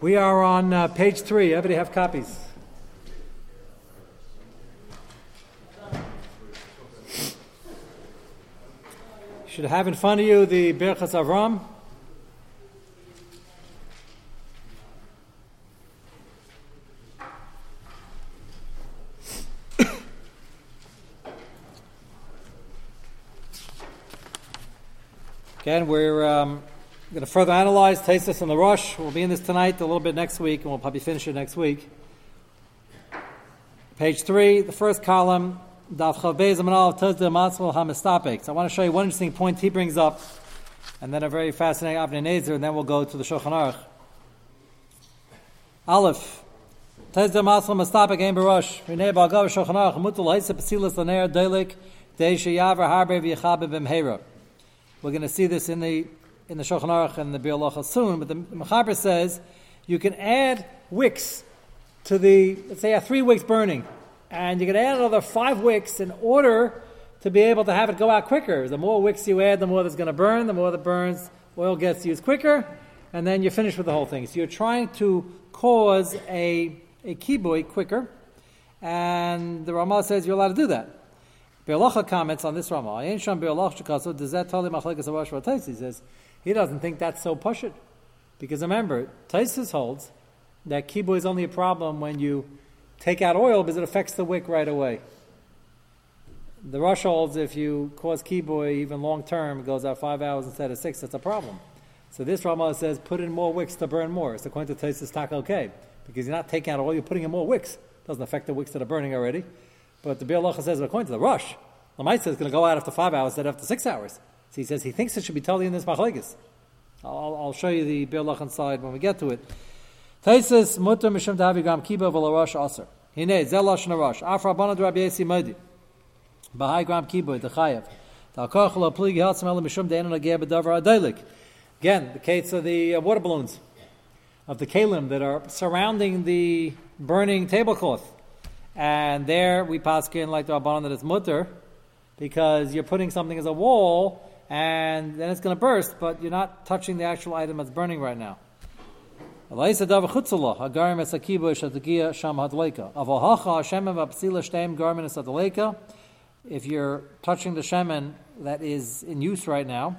We are on uh, page three. Everybody have copies? Should have in front of you the Birchas Avram. Again, we're um, going to further analyze Tesis and the Rosh. We'll be in this tonight, a little bit next week, and we'll probably finish it next week. Page three, the first column, Daf Chavbez Amanal Tuzda Matzvah Hamistapik. So I want to show you one interesting point he brings up, and then a very fascinating Avnei Nezer, and then we'll go to the Shulchan Aruch. Aleph. Tuzda Matzvah Hamistapik Ein Barush. Renei Balgav Shulchan Aruch. Mutul Haisa Pasilas Laner Delik Dei Sheyavar Harbe V'Yechabe B'Mheira. We're going to see this in the in the Shulchan Aruch and the Bialacha soon, but the Mechaber says you can add wicks to the let's say a three wicks burning, and you can add another five wicks in order to be able to have it go out quicker. The more wicks you add, the more that's going to burn. The more that burns, oil gets used quicker, and then you're finished with the whole thing. So you're trying to cause a a kiboy quicker, and the Ramah says you're allowed to do that. Be'alacha comments on this Ramah. Does that totally machlekes He says he doesn't think that's so pushit. Because remember, Taisus holds that kiboy is only a problem when you take out oil because it affects the wick right away. The Rosh holds if you cause kiboy even long term, it goes out five hours instead of six, that's a problem. So this Ramah says put in more wicks to burn more. So according to Taisus, tak okay. Because you're not taking out oil, you're putting in more wicks. It Doesn't affect the wicks that are burning already. But the Biur Halacha says, according to the Rosh, the Lamaitza is going to go out after five hours instead of after six hours. So he says he thinks it should be totally in this machlekes. I'll, I'll show you the Biur Halacha side when we get to it. Taisis mutter mishum davi gam kiba v'larosh aser. Hine zelash narash. Afra bana Rabbi Yesi Modi. Bahai gram kiba dechayev. Talkoch lo plig heltzim ele mishum deinu nageh bedavar adailik. Again, the case of the uh, water balloons, of the kalim that are surrounding the burning tablecloth. And there we pass in like the Rabbanon that it's mutter, because you're putting something as a wall, and then it's going to burst, but you're not touching the actual item that's burning right now. If you're touching the shemen that is in use right now,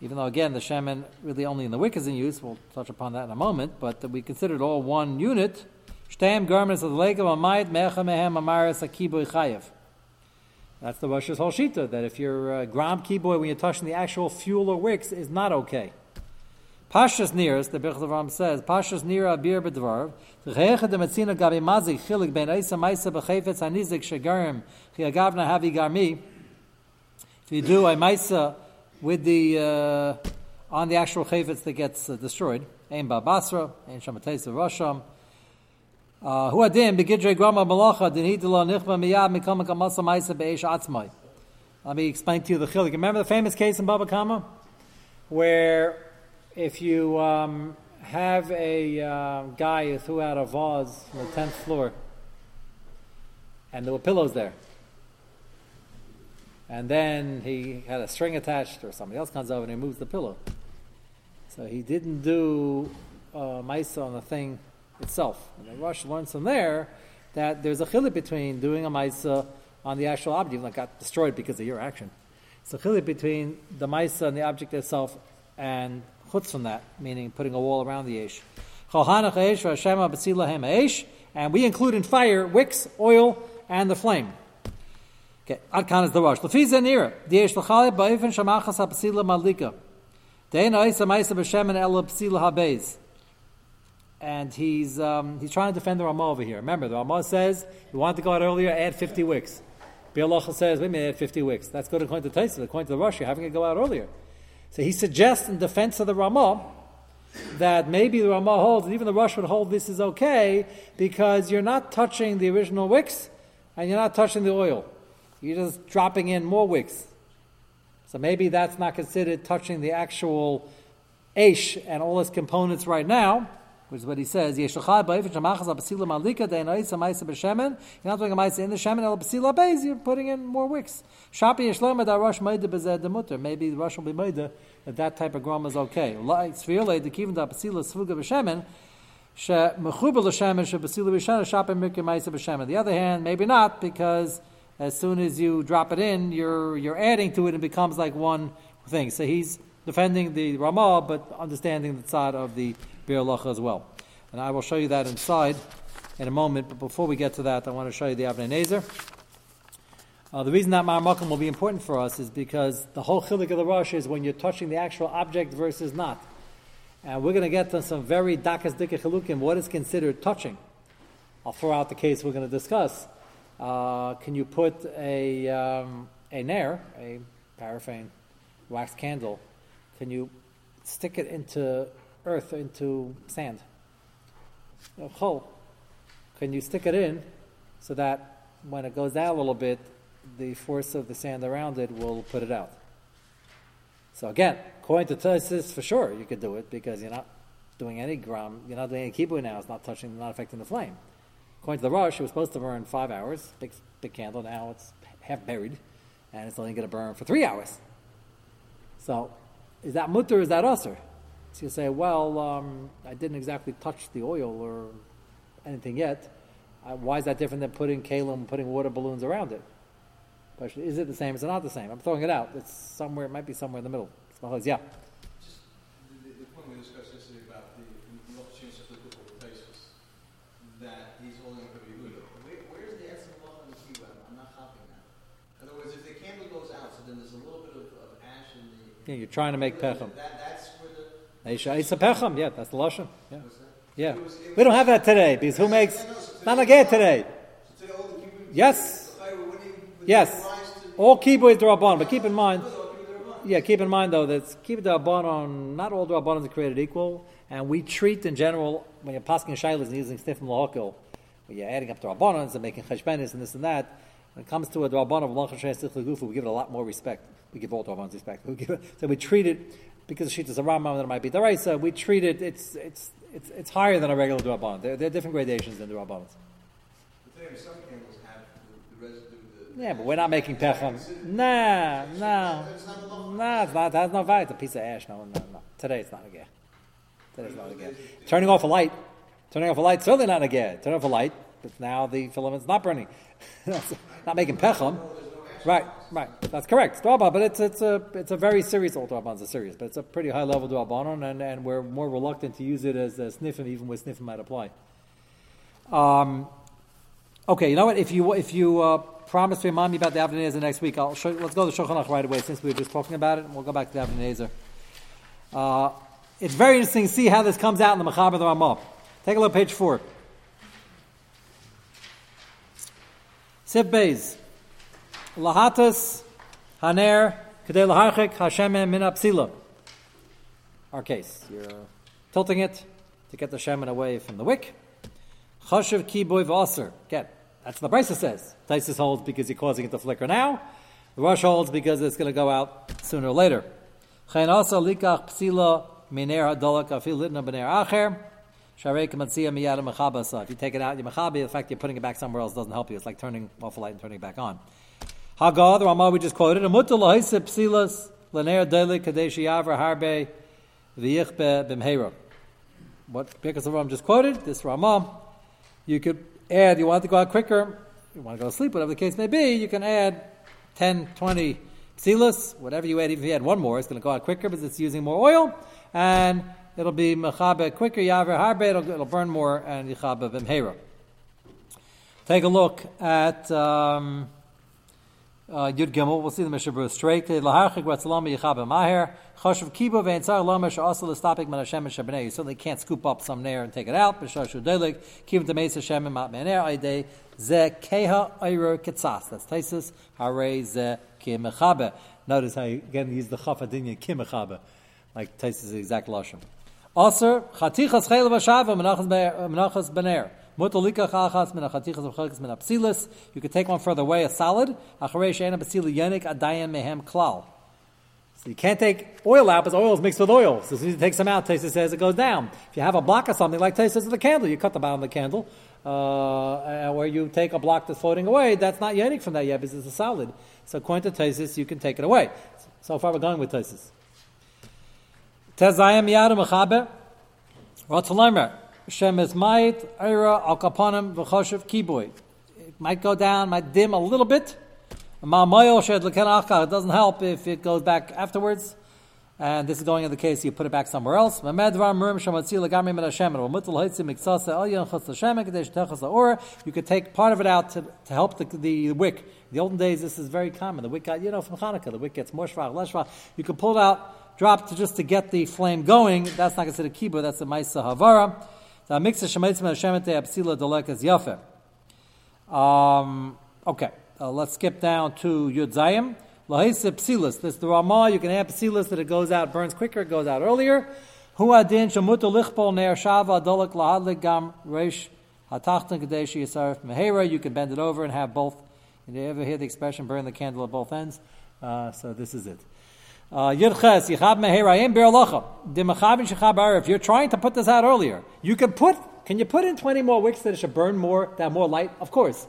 even though again the shemen really only in the wick is in use, we'll touch upon that in a moment, but we consider it all one unit. Shtem garments of the lake of Amayit mecha mehem amaris akiboy chayev. That's the Rosh's whole shita, that if you're a gram kiboy when you're touching the actual fuel or wicks is not okay. Pashas nearest, the Ram says, Pashas near abir bedvar, Reche de metzina gabi mazik chilik ben eisa maisa bechefetz hanizik shegarim chiagavna havi garmi. If you do a maisa with the, uh, on the actual chefetz that gets uh, destroyed, ein ba basra, ein shamatesa rosham, hu begidre grama malacha dinhidla nichma miyad mikama kamasa maisa beish atzmai. Let me explain to you the chilik. Remember the famous case in Baba Kama? Where if you um, have a uh, guy who threw out a vase on the 10th floor and there were pillows there, and then he had a string attached or somebody else comes over and he moves the pillow. So he didn't do uh, on the thing itself. And the Rosh learns from there that there's a chilip between doing a maisa on the actual object, even it got destroyed because of your action. It's a between the maisa and the object itself and chutz from that, meaning putting a wall around the esh. And we include in fire wicks, oil, and the flame. Okay, Adkan is the Rosh. Lefiza nira. Diesh l'chalet ba'ifin shamachas ha'psila malika. Dein ha'isa ma'isa b'shemen ha'beiz and he's um, he's trying to defend the Ramah over here. Remember, the Ramah says you wanted to go out earlier, add 50 wicks. Bialacha says, wait a minute, add 50 wicks. That's good according to Taisa, according to the Rosh, you're having it go out earlier. So he suggests in defense of the Ramah that maybe the Ramah holds, and even the Rush would hold this is okay because you're not touching the original wicks and you're not touching the oil. You're just dropping in more wicks. So maybe that's not considered touching the actual Aish and all its components right now which is what he says. You're not doing a maisa in the shemen. You're putting in more wicks. Maybe the rosh will be meida that that type of grom is okay. B'shemen. The other hand, maybe not because as soon as you drop it in, you're you're adding to it and becomes like one thing. So he's defending the Ramah, but understanding the side of the Bir as well. And I will show you that inside in a moment, but before we get to that, I want to show you the Avnei Nezer. Uh, the reason that Ma'amakim will be important for us is because the whole chilik of the Rosh is when you're touching the actual object versus not. And we're going to get to some very dakas dika chilukim, what is considered touching. I'll throw out the case we're going to discuss. Uh, can you put a, um, a nair, a paraffin wax candle, can you stick it into earth, into sand? Oh, a hole. Can you stick it in so that when it goes down a little bit, the force of the sand around it will put it out? So again, according to Tosis, for sure you could do it because you're not doing any gram, you're not doing any kibbutz now. It's not touching, not affecting the flame. According to the Rosh, it was supposed to burn five hours, big big candle. Now it's half buried, and it's only going to burn for three hours. So, is that mutter? Is that usher? So you say, well, um, I didn't exactly touch the oil or anything yet. Uh, why is that different than putting kalim, putting water balloons around it? Question, is it the same? Is it not the same? I'm throwing it out. It's somewhere. It might be somewhere in the middle. Yeah. Just the, the point we discussed yesterday about the, the opportunity of the basis that he's holding Yehuda. Where, where's the essence of on the key I'm not copying that. In other words, if the candle goes out, so then there's a little bit of, of ash in the. Yeah, you're trying to make pechem. That, that's where the. It's a pechem, yeah, that's the lashon. Yeah, yeah. We don't have that today because who makes again today? Yes, yes. All kibbutz draban, but keep in mind. Yeah, keep in mind though that keep drabanon. Not all drabanon are created equal, and we treat in general when you're passing shaylas and using stifim lahokil, when you're adding up drabanons and making cheshbenis and this and that. When it comes to a draban of malchus we give it a lot more respect. We give all drabanons respect. We give it, so we treat it because the sheet is a Rambam that it might be Daraisa, we treat it, it's, it's, it's, it's higher than a regular Durabban. There, there are different gradations in Durabbanas. Yeah, but we're not making pechem. Nah, nah, nah. It's not. That's not valid. It's a piece of ash. No, no, no. Today it's not a gear. Today it's not a gear. Turning off a light. Turning off a light certainly not a gear. Turning off a light, but now the filament's not burning. not making pechem. Right, right. That's correct. But it's it's a it's a very serious. All Dwaban's a serious, but it's a pretty high level Dwabanon, and and we're more reluctant to use it as a sniffim, even where sniffim might apply. Um, okay, you know what? If you if you uh, promise to remind me about the Avnei the next week, I'll show. Let's go to Shulchan right away since we were just talking about it, and we'll go back to the Avnei uh, It's very interesting to see how this comes out in the Mechaber the Ramah. Take a look, at page four. Sif Beis. Lahatas Haner Kedei Laharchik Hashem Min Apsila. Our case. You're uh, tilting it to get the shaman away from the wick. Chashav Kiboy Vaser. Get. That's what the Brisa says. Taisus holds because you're causing it to flicker now. The Rosh holds because it's going to go out sooner or later. Chayin likach psila miner hadolak afil litna b'ner acher. If you take it out, you mechabi, the fact you're putting it back somewhere else doesn't help you. It's like turning off a light and turning it back on. Haggah, the Ramah we just quoted, harbe. What Birkas of Ram just quoted, this Ramah, you could add, you want to go out quicker, you want to go to sleep, whatever the case may be, you can add 10, 20 psilas, whatever you add, even if you add one more, it's going to go out quicker because it's using more oil, and it'll be mechabe quicker, yavra harbe, it'll, it'll burn more, and yichabe b'mheira. Take a look at... Um, Uh, Yud Gimel. We'll see the Mishnah Berurah straight. Laharchik Ratzalama Yichabe Maher. Choshev Kibo Ve'entzar Lama Sha'asa L'stapik Man Hashem and Shabnei. You certainly can't scoop up some nair and take it out. B'shashu Delik. Kibo Temeis Hashem and Mat Me'ner Aydei. Ze Keha Eiro Ketzas. That's Taisus. Hare Ze Kimechabe. Notice how you again use the Chafadinya Kimechabe. Like Taisus' exact Lashon. Also, Chatichas Chayla V'Shava Menachas Bener. You could take one further away, a solid. So you can't take oil out because oil is mixed with oil. So as soon as you take some out, Taisa says it goes down. If you have a block of something like Taisa says the candle, you cut the bottom of the candle, uh, where you take a block that's floating away, that's not yenik from that yet because it's a solid. So according to Taisis, you can take it away. So far we're going with Taisis. Tezayim yadu. Ratzalamer. Shem is might, ira, al kapanim, v'choshev, kiboy. It might go down, might dim a little bit. It doesn't help if it goes back afterwards. And this is going in the case you put it back somewhere else. You could take part of it out to, to help the, the wick. In the olden days, this is very common. The wick got, you know, from Hanukkah, the wick gets more shvach, less shvach. You could pull it out, drop to just to get the flame going. That's not considered kibbutz, that's a maisa havara. The mix of shemetzim and shemete delek okay. Uh, let's skip down to Yud Zayim. Lahisa psilis. This is the Ramah. You can have psilis that it goes out, burns quicker, it goes out earlier. Hu adin shamutu lichpol ne'er shava dolak lahadlik gam reish hatachtan kadeshi yisarif mehera. You can bend it over and have both. Did You ever hear the expression burn the candle at both ends? Uh, so this is it. Uh, if you're trying to put this out earlier, you can put, can you put in 20 more wicks that it should burn more, that more light? Of course.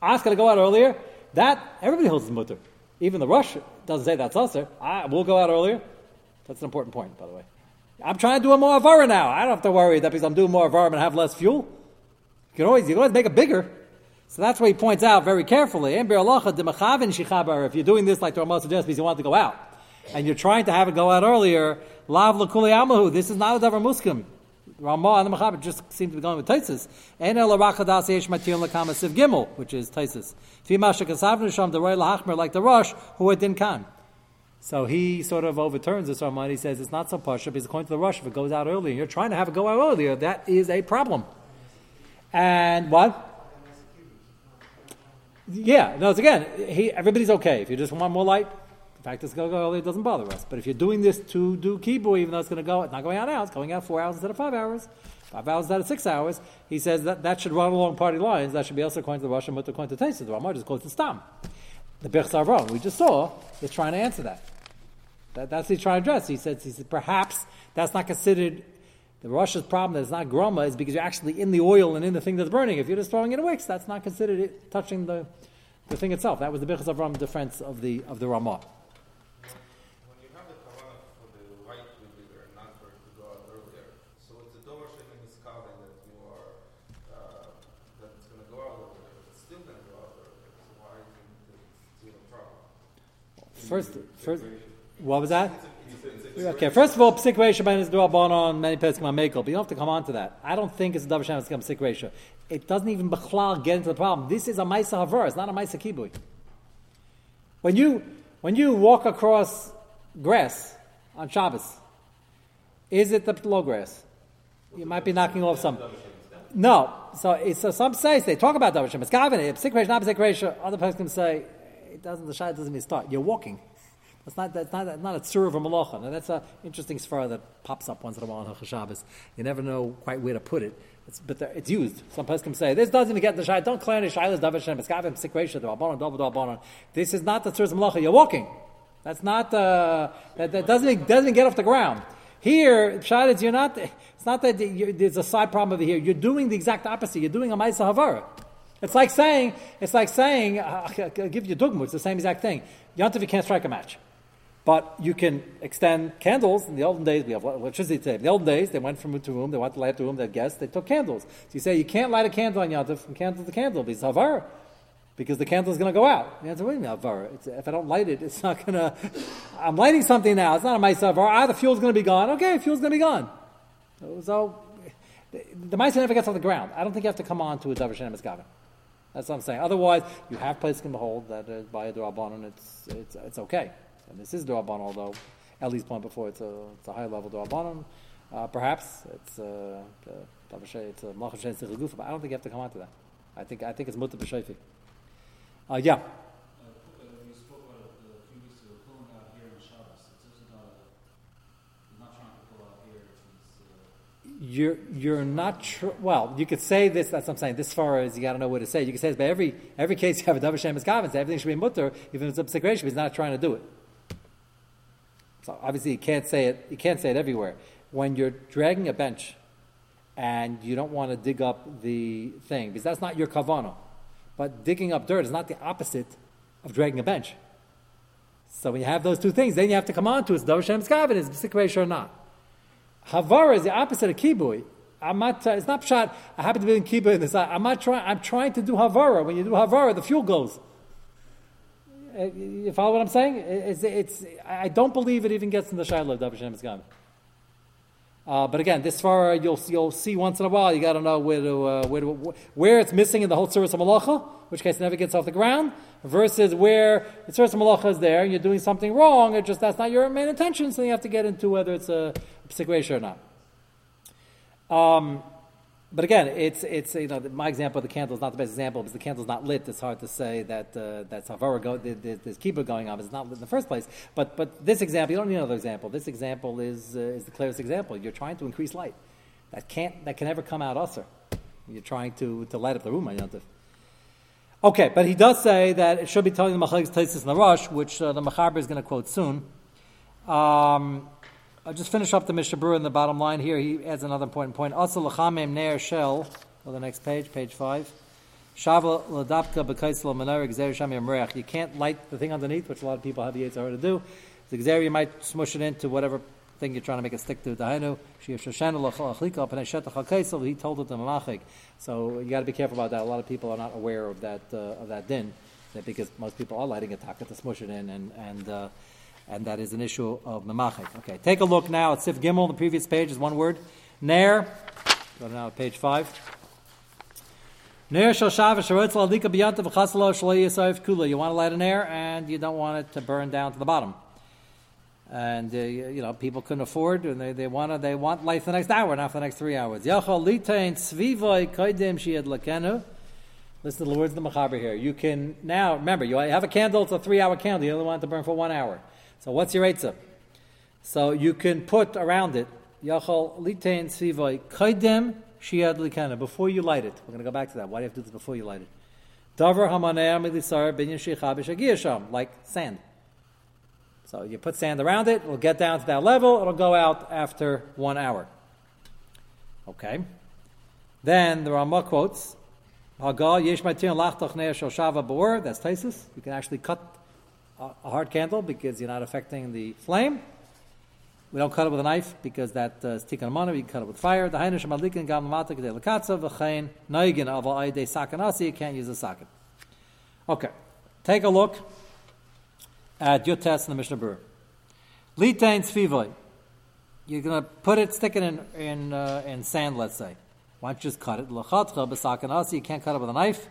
Ask it to go out earlier. That, everybody holds the mutter. Even the Rosh doesn't say that's us. I, we'll go out earlier. That's an important point, by the way. I'm trying to do a more avara now. I don't have to worry that because I'm doing more avara and have less fuel. You can always, you can always make it bigger. So that's what he points out very carefully. If you're doing this like the Ramah suggests because you want to go out, and you're trying to have it go out earlier, lav l'kuli amahu. This is not a davar muskim. Ramah and the Mechaber just seem to be going with Taisus. En el arachadas yesh matir lakama siv gimel, which is Taisus. Fima shekasavnu sham the lahachmer like the Rosh who had din kan. So he sort of overturns this Ramah. He says it's not so pasha because according to the Rosh, if it goes out earlier, you're trying to have it go out earlier. That is a problem. And what? Yeah, no, it's again, he, everybody's okay. If you just want more light, in fact, it's going to go it doesn't bother us. But if you're doing this to do kibbutz, even though it's going to go, it's not going out now, it's going out four hours instead of five hours, five hours instead of six hours, he says that that should run along party lines. That should be also according to the Russian, but according to Taisa. The Ramah just quotes the Stam. The Bech we just saw, is trying to answer that. that that's what he's trying to address. He says, he said, perhaps that's not considered the Russia's problem that it's not groma is because you're actually in the oil and in the thing that's burning. If you're just throwing it in wicks, that's not considered touching the, the thing itself. That was the Bichas Avram defense of the of the Ramah. First, first, what was that? Okay, first of all, psik ratio is drawn on many peskim on mekel, but you don't have to come on to that. I don't think it's a davar shem become psik ratio. It doesn't even bechlal get into the problem. This is a ma'isa havar. It's not a ma'isa kibui. When you when you walk across grass on Shabbos, is it the low grass? You might be knocking off some. No. So, so some say they talk about davar shem. It's. Psik ratio, not psik ratio. Other peskim say it doesn't, the shayla doesn't mean start. You're walking. That's not, that's not, that's not a tzur of a malacha. Now that's an interesting svara that pops up once in a while on Shabbos. You never know quite where to put it. It's, but it's used. Some can say, this doesn't even get the shayla. Don't claim the shayla is davar shem. Eskavim sikresha, the This is not the tzur of malacha. You're walking. That's not, uh, that, that doesn't, doesn't get off the ground. Here, Pshat is you're not, it's not that there's a side problem over here. You're doing the exact opposite. You're doing a Maisa Havara. It's like saying, it's like saying, uh, I'll give you a dogma, it's the same exact thing. Yantav, you can't strike a match. But you can extend candles. In the olden days, we have electricity today. In the olden days, they went from room to room, they wanted to light the room, they had guests, they took candles. So you say, you can't light a candle on Yantav from candle to candle, because havar, because the candle is going to go out. You answer, do you mean, havar? If I don't light it, it's not going to, I'm lighting something now, it's not a mice havar. Ah, the fuel's going to be gone. Okay, fuel's going to be gone. So, the, the mice never gets off the ground. I don't think you have to come on to a davar shenem. That's what I'm saying. Otherwise, you have places can behold that uh, by a and it's, it's, it's okay. And this is Durabon, although Ellie's point before it's a, it's a high level Durabon. Uh, perhaps it's uh, it's a Malchus but I don't think you have to come on to that. I think I think it's Mutta B'Shayfi. Uh, yeah. You're you're not tr- well. You could say this. That's what I'm saying. This far as you got to know what to say. You can say this by every every case you have a davar shem is Everything should be mutter, even if it's a psikration. He's not trying to do it. So obviously you can't say it. You can't say it everywhere. When you're dragging a bench, and you don't want to dig up the thing because that's not your kavana. But digging up dirt is not the opposite of dragging a bench. So when you have those two things, then you have to come on to it. Davar Shem Skavin is Sikresh or not. Havara is the opposite of kibui. I'm not. It's not pshat. I happen to be in kibui in this. I'm not trying. I'm trying to do havara. When you do havara, the fuel goes. Uh, you follow what I'm saying? It's, it's, I don't believe it even gets in the Shiloh of Shem Skavin. Uh, but again, this far you'll you'll see once in a while. You got to know where to, uh, where to, where it's missing in the whole service of malacha, which case never gets off the ground, versus where the service of malacha is there and you're doing something wrong. It just that's not your main intention, so you have to get into whether it's a situation or not. Um, but again, it's it's you know my example of the candle is not the best example because the candle is not lit. It's hard to say that uh, that's havara go there's keeper going on. It's not lit in the first place. But but this example, you don't need another example. This example is uh, is the clearest example. You're trying to increase light. That can't that can never come out usher. You're trying to to light up the room. I. Okay, but he does say that it should be telling the machlekes the Rosh, which uh, the machaber is going to quote soon. Um, I'll just finish up the Mishnah Berurah in the bottom line here. He adds another important point. Also, lechamim ner shel. Go the next page, page five. Shava ladapka b'kaisel menorah gzer sham yamreach. You can't light the thing underneath, which a lot of people have the Yitzhar to do. The gzer you might smush it into whatever thing you're trying to make it stick to. Dahainu shiv shoshanu lachalika p'nei shetach hakaisel. He told it to malachik. So you got to be careful about that. A lot of people are not aware of that uh, of that din, because most people are lighting a taka to smush it in and and. Uh, and that is an issue of memachik. Okay, take a look now at Sif Gimel. The previous page is one word. Ner. Go to now to page five. Ner shel shav ladika biyanta v'chasalo yisayif kula. You want to light an air, and you don't want it to burn down to the bottom. And uh, you know people couldn't afford, and they, they want to, they want light for the next hour, not for the next three hours. Listen to the words of the Machaber here. You can now remember you have a candle; it's a three-hour candle. You only want it to burn for one hour. So what's your Eitzah? So you can put around it, Yachal Litain Sivoi Kaidem Shiad Likana, before you light it. We're going to go back to that. Why do you have to do this before you light it? Davar Binyan like sand. So you put sand around it, it'll get down to that level, it'll go out after one hour. Okay. Then the Ramah quotes, that's Taisus. You can actually cut a hard candle because you're not affecting the flame. We don't cut it with a knife because that uh, is tikkun mana. We cut it with fire. The hainish malikin gam lamata kedei lekatza v'chein noigin of aide sakanasi. You can't use a socket. Okay, take a look at your test in the Mishnah Berurah. Litain tzvivoy. You're going to put it, stick it in in, uh, in sand. Let's say. Why don't you just cut it? Lachatcha b'sakanasi. You can't cut it with a knife.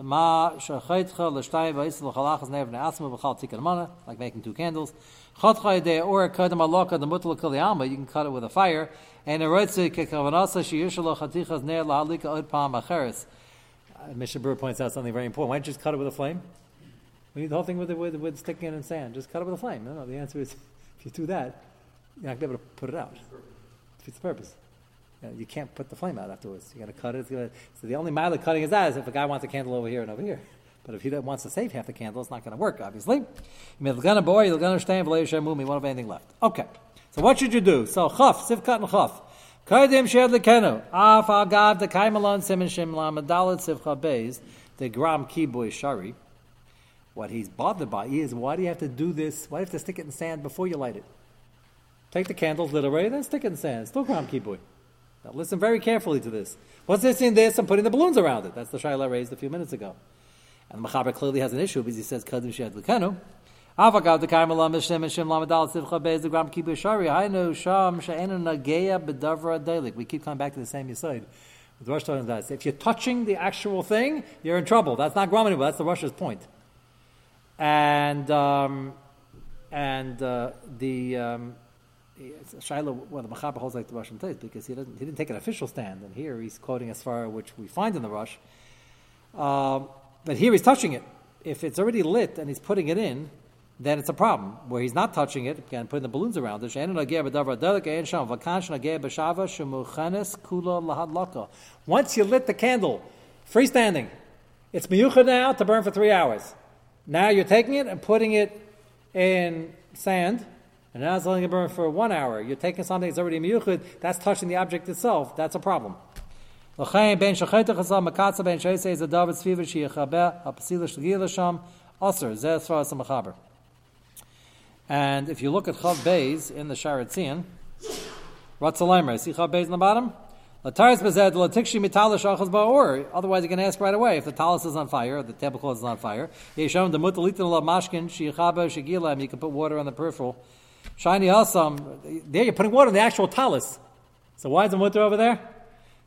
Ma shachaytcha l'shtay v'is l'chalachas nev ne'asma v'chal tikkun mana, like making two candles. Chatcha yedei or kadam alaka the mutal kol you can cut it with a fire. And a roitze kekavanasa sheyishalo chatichas ner lahalika od pam acheres. Uh, Mishnah Berurah points out something very important. Why don't you just cut it with a flame? We need the whole thing with, the, with, with sticking it in sand. Just cut it with a flame. No, no, the answer is if you do that, you're not going to able to put it out. Defeats the purpose. You, know, you can't put the flame out afterwards. You got to cut it. Gonna, so the only mile of cutting is that is if a guy wants a candle over here and over here. But if he wants to save half the candle, it's not going to work, obviously. To bore, you're going to stay in We won't have anything left. Okay. So what should you do? So chaf, sivkat and chaf. Kaidim shed lekenu. Af agav the kaimalon simin shim lamadalit sivcha beis the gram kiboy shari. What he's bothered by is why do you have to do this? Why do you have to stick it in sand before you light it? Take the candles, lit then stick it in sand. Still gram kiboy. Now listen very carefully to this. What's this in this? I'm putting the balloons around it. That's the shaila raised a few minutes ago. And the Machaber clearly has an issue because he says Kadim Shad Lukanu. Avagav the Karmela Mishem and Shem Lamadal Sivcha Bez the Gram Kibu Shari Hainu Sham She'enu Nageya Bedavra Deilik. We keep coming back to the same Yisoid. The Rosh does. If you're touching the actual thing, you're in trouble. That's not Gram anymore. That's the Rosh's point. And um, and uh, the um, Shaila, well, the Machaber holds like the Russian taste because he doesn't he didn't take an official stand, and here he's quoting as far which we find in the Rosh. Um, but here he's touching it. If it's already lit and he's putting it in, then it's a problem. Where he's not touching it, again, putting the balloons around it. Once you lit the candle, freestanding, it's miyucha now to burn for three hours. Now you're taking it and putting it in sand and now it's letting it burn for one hour. You're taking something that's already miyuchid, that's touching the object itself. That's a problem. And if you look at Chav Beis in the Sha'ar HaTziyun, Ratzalaimer, see Chav Beis in the bottom? Otherwise, you can ask right away if the talus is on fire, the tablecloth is on fire. You can put water on the peripheral. Shiny asam. There, you're putting water in the actual talus. So why is the mutter over there?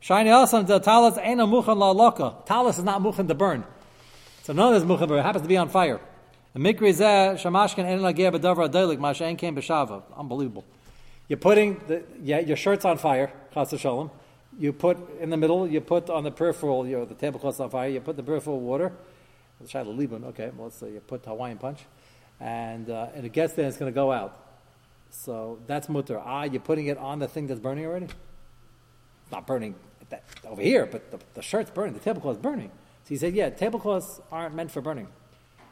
Shiny asam the talus ain't a muchan la loka. Talus is not muchan to burn. So none of this muchan, it happens to be on fire. The mikri zeh shamashkin en lageh b'davar adelik mashen came b'shava. Unbelievable. You're putting the, yeah, your shirt's on fire. Chas shalom. You put in the middle. You put on the peripheral. You know, the tablecloth's on fire. You put the peripheral water. Shaila Liban. Okay, well, let's say you put Hawaiian punch, and uh, and it gets there. It's going to go out. So that's mutter. Ah, you're putting it on the thing that's burning already. It's not burning that, over here, but the, the shirt's burning. The tablecloth's burning. So he said, yeah, tablecloths aren't meant for burning.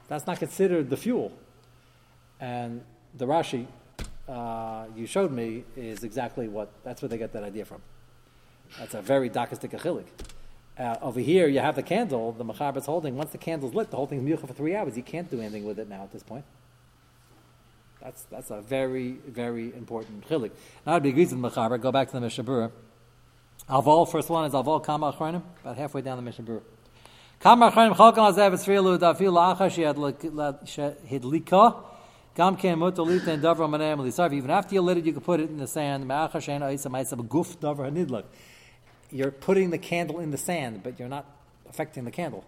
That's not considered the fuel. And the Rashi uh, you showed me is exactly what, that's where they get that idea from. That's a very dakistic achilik. Uh, over here, you have the candle, the mechaber is holding. Once the candle's lit, the whole thing's mucha for three hours. You can't do anything with it now at this point. That's, that's a very, very important chilik. Now, be agrees with mechaber, go back to the Mishabura. Alvol, first one is Alvol Kama Achronim, about halfway down the Mishabura. Kama Achronim Chalkan Azev Etzrielu Dafil Lacha Hidlika Gam Ken Mutolita and Davra Manam Lisarv. Even after you lit it, you can put it in the sand. Me'acha Shein Aisa Ma'isa Guf Davra Hanidlak. You're putting the candle in the sand, but you're not affecting the candle.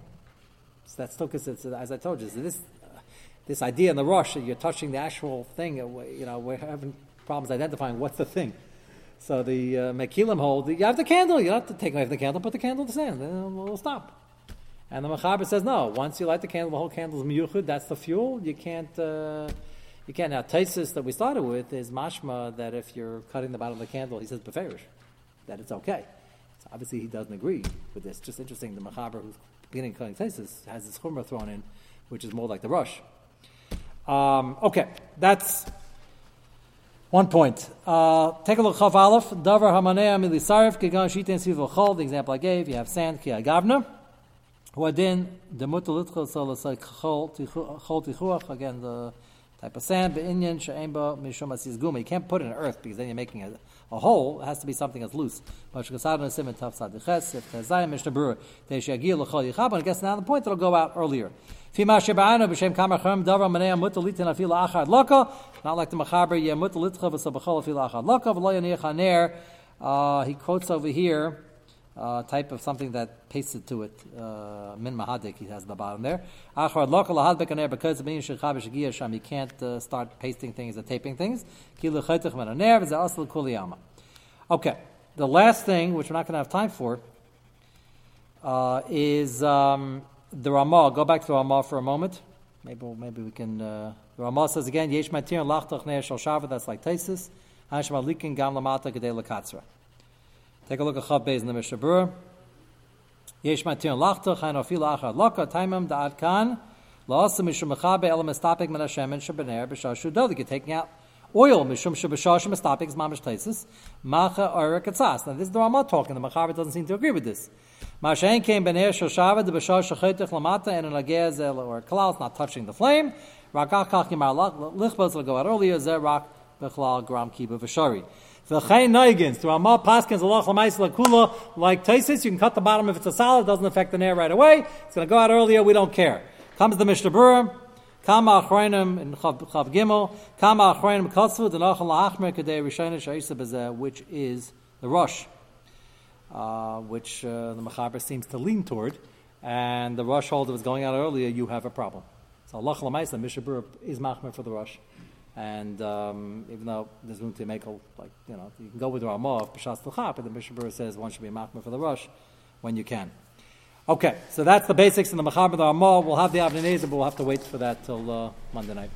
So that's still because, as I told you, so this this idea in the Rosh that you're touching the actual thing. Uh, you know, we're having problems identifying what's the thing. So the uh, Mekilim hold you have the candle. You don't have to take away the candle. Put the candle in the sand. Then we'll stop. And the Mechaber says no. Once you light the candle, the whole candle is miyuchud. That's the fuel. You can't. Uh, you can't. Now, Taisus that we started with is mashma that if you're cutting the bottom of the candle, he says beferish, that it's okay. So obviously, he doesn't agree with this. Just interesting. The Mechaber who's beginning cutting Taisus has this chumrah thrown in, which is more like the Rosh. Um, okay, that's one point. Uh, take a look. Chav Aleph. Davar hamanea milisarif kegan shiten Sivachol. The example I gave. You have sand ki agavna. Huadin demutal litchol chol tichuach. Again, the type of sand. Be'inyan she'emba mishum asis guma. You can't put in earth because then you're making a, a hole. It has to be something that's loose. But shkasad nesim sadiches. If tezayim mishnah berurah teishagil l'chol yichab. And I guess now the point that'll go out earlier. Not like the machaber. Uh, he quotes over here uh, type of something that pasted to it, uh, min mahadik, he has at the bottom there. Because you can't uh, start pasting things or taping things. Okay, the last thing, which we're not going to have time for, uh, is um, the Ramah. Go back to the Ramah for a moment. Maybe maybe we can. Uh, the Ramah says again, yesh matir lachtach shal shava. That's like Taisis. Hashma likin gam lamata gedei lakatzra. Take a look at Chav Beis in the Mishnah Berurah. Yesh matir lachtach hain ofil achad laka taimim da'at kan la'asa mishum mechabe elam estapik and shabener b'shah shudodik. You're taking out oil mishum shabashah estapik is mamish taisis macha katzas. Now this is the Ramah talking. The Mechaber doesn't seem to agree with this. Mashen came bener shoshava the b'shah shachetich lamata and an agez or kalal not touching the flame. Rakach yimar lichbos will go out earlier. Zer rak bechlal gram kiba v'shari. V'chein noigins. To Amar Paskins Allah Lamais Lakula like Taisis, you can cut the bottom if it's a solid, doesn't affect the nair right away. It's going to go out earlier, we don't care. Comes the Mishnah Berurah. Kama achreinim in Chav Gimel, Kama achreinim kosvu denachal la'achmer kadei rishayna sha'isa bezeh, which is the Rosh, uh, which uh, the Mechaber seems to lean toward, and the Rosh holder was going out earlier, you have a problem. So Allah Lamaisa, Mishnah Berurah is machmer for the Rosh. And um, even though there's room to make a, like, you know, you can go with Ramah of Pashas L'chap, but the Mishnah says one should be machmer for the Rosh when you can. Okay, so that's the basics in the Mechaber the Ramah. We'll have the Avnei but we'll have to wait for that till uh, Monday night.